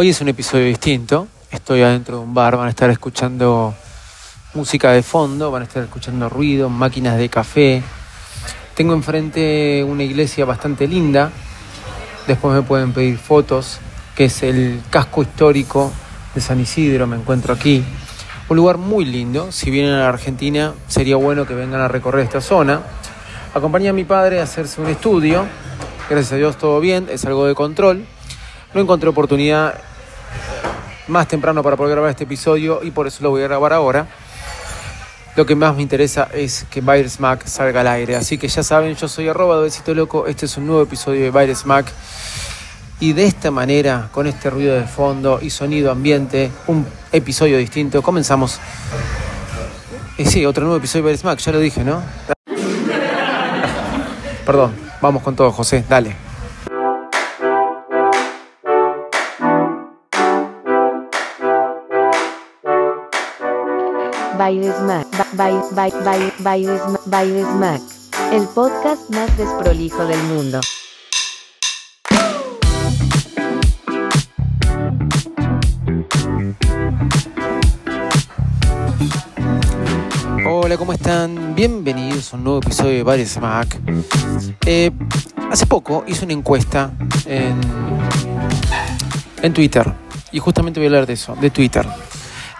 Hoy es un episodio distinto. Estoy adentro de un bar, van a estar escuchando música de fondo, van a estar escuchando ruido, máquinas de café. Tengo enfrente una iglesia bastante linda. Después me pueden pedir fotos, que es el casco histórico de San Isidro, me encuentro aquí. Un lugar muy lindo. Si vienen a la Argentina, sería bueno que vengan a recorrer esta zona. Acompañé a mi padre a hacerse un estudio. Gracias a Dios todo bien, es algo de control. No encontré oportunidad más temprano para poder grabar este episodio y por eso lo voy a grabar ahora. Lo que más me interesa es que Virus Mac salga al aire. Así que ya saben, yo soy arroba besito loco. Este es un nuevo episodio de Virus Mac. Y de esta manera, con este ruido de fondo y sonido ambiente, un episodio distinto, comenzamos. Y sí, otro nuevo episodio de Virus Mac, ya lo dije, ¿no? Perdón, vamos con todo, José, dale. Baires Mac, Mac, el podcast más desprolijo del mundo. Hola, ¿cómo están? Bienvenidos a un nuevo episodio de Baires Mac. Eh, hace poco hice una encuesta en, en Twitter y justamente voy a hablar de eso, de Twitter.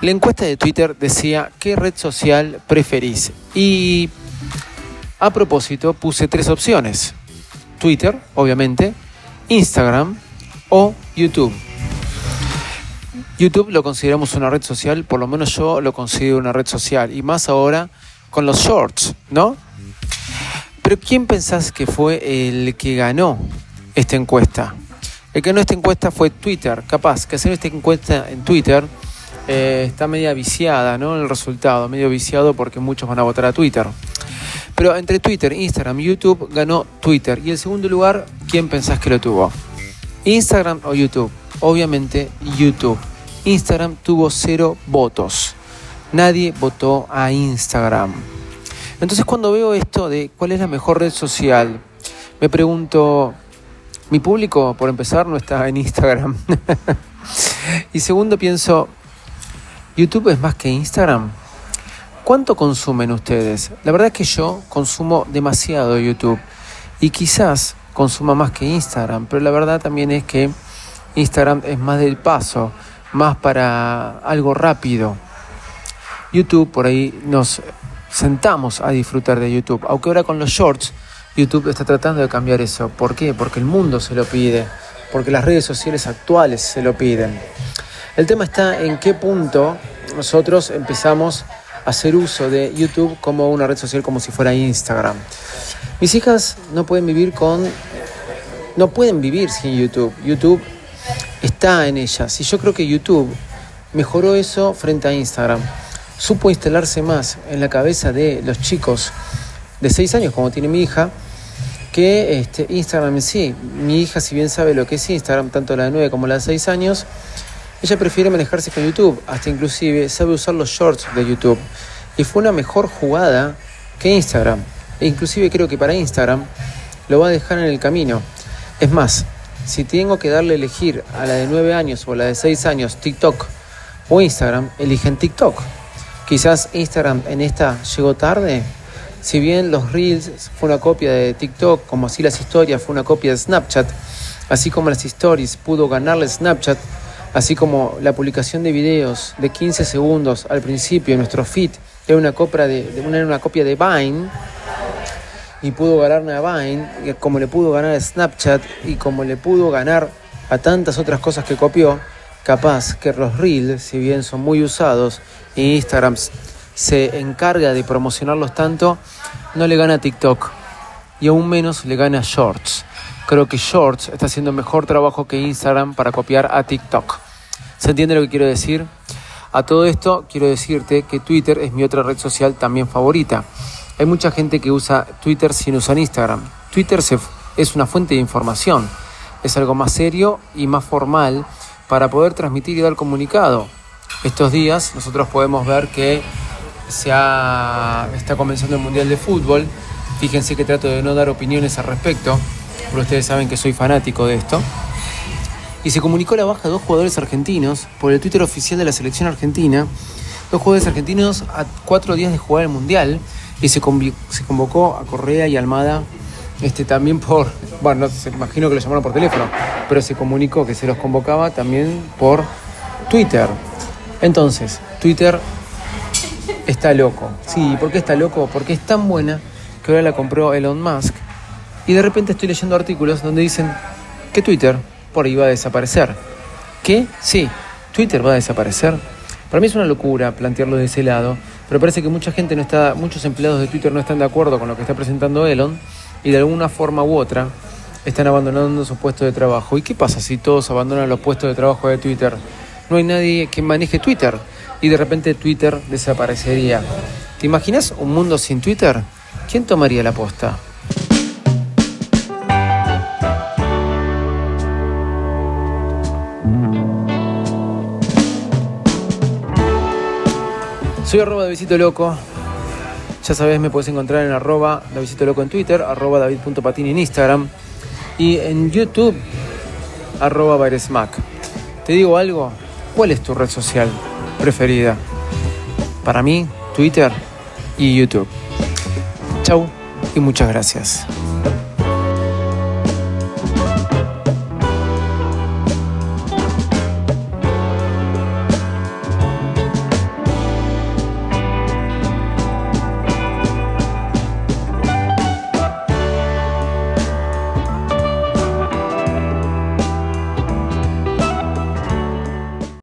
La encuesta de Twitter decía qué red social preferís. Y a propósito puse tres opciones. Twitter, obviamente, Instagram o YouTube. YouTube lo consideramos una red social, por lo menos yo lo considero una red social, y más ahora con los shorts, ¿no? Pero ¿quién pensás que fue el que ganó esta encuesta? El que ganó esta encuesta fue Twitter, capaz que hacer esta encuesta en Twitter eh, está media viciada, ¿no? El resultado, medio viciado porque muchos van a votar a Twitter. Pero entre Twitter, Instagram YouTube ganó Twitter. Y el segundo lugar, ¿quién pensás que lo tuvo? ¿Instagram o YouTube? Obviamente YouTube. Instagram tuvo cero votos. Nadie votó a Instagram. Entonces cuando veo esto de cuál es la mejor red social, me pregunto, mi público, por empezar, no está en Instagram. y segundo pienso, ¿YouTube es más que Instagram? ¿Cuánto consumen ustedes? La verdad es que yo consumo demasiado YouTube y quizás consuma más que Instagram, pero la verdad también es que Instagram es más del paso, más para algo rápido. YouTube, por ahí nos sentamos a disfrutar de YouTube, aunque ahora con los shorts YouTube está tratando de cambiar eso. ¿Por qué? Porque el mundo se lo pide, porque las redes sociales actuales se lo piden. El tema está en qué punto nosotros empezamos a hacer uso de YouTube como una red social como si fuera Instagram. Mis hijas no pueden vivir con no pueden vivir sin YouTube. YouTube está en ellas y yo creo que YouTube mejoró eso frente a Instagram. Supo instalarse más en la cabeza de los chicos de 6 años, como tiene mi hija, que este, Instagram en sí. Mi hija, si bien sabe lo que es Instagram, tanto la de 9 como la de 6 años, ella prefiere manejarse con YouTube, hasta inclusive sabe usar los shorts de YouTube. Y fue una mejor jugada que Instagram. E inclusive creo que para Instagram lo va a dejar en el camino. Es más, si tengo que darle a elegir a la de 9 años o a la de 6 años TikTok o Instagram, eligen TikTok. Quizás Instagram en esta llegó tarde. Si bien los Reels fue una copia de TikTok, como así las historias fue una copia de Snapchat, así como las stories pudo ganarle Snapchat, así como la publicación de videos de 15 segundos al principio nuestro feed era una copia de, una, una copia de Vine y pudo ganarme a Vine, como le pudo ganar a Snapchat y como le pudo ganar a tantas otras cosas que copió, capaz que los Reels, si bien son muy usados, y Instagram se encarga de promocionarlos tanto, no le gana a TikTok y aún menos le gana a Shorts. Creo que Shorts está haciendo mejor trabajo que Instagram para copiar a TikTok. ¿Se entiende lo que quiero decir? A todo esto quiero decirte que Twitter es mi otra red social también favorita. Hay mucha gente que usa Twitter sin usar Instagram. Twitter es una fuente de información. Es algo más serio y más formal para poder transmitir y dar comunicado. Estos días nosotros podemos ver que se está comenzando el Mundial de Fútbol. Fíjense que trato de no dar opiniones al respecto, pero ustedes saben que soy fanático de esto. Y se comunicó la baja de dos jugadores argentinos por el Twitter oficial de la selección argentina. Dos jugadores argentinos a cuatro días de jugar el Mundial y se, convocó a Correa y Almada este, también por, bueno, no se imagino que lo llamaron por teléfono, pero se comunicó que se los convocaba también por Twitter. Entonces, Twitter está loco. Sí, ¿por qué está loco? Porque es tan buena que ahora la compró Elon Musk. Y de repente estoy leyendo artículos donde dicen que Twitter va a desaparecer. ¿Qué? Sí, Twitter va a desaparecer. Para mí es una locura plantearlo de ese lado, pero parece que mucha gente no está, muchos empleados de Twitter no están de acuerdo con lo que está presentando Elon y de alguna forma u otra están abandonando su puesto de trabajo. ¿Y qué pasa si todos abandonan los puestos de trabajo de Twitter? No hay nadie que maneje Twitter y de repente Twitter desaparecería. ¿Te imaginas un mundo sin Twitter? ¿Quién tomaría la posta? Soy arroba Davidito Loco. Ya sabes, me puedes encontrar en arroba Davidito Loco en Twitter, arroba David.patini en Instagram y en YouTube, arroba Te digo algo, ¿cuál es tu red social preferida? Para mí, Twitter y YouTube. Chau y muchas gracias.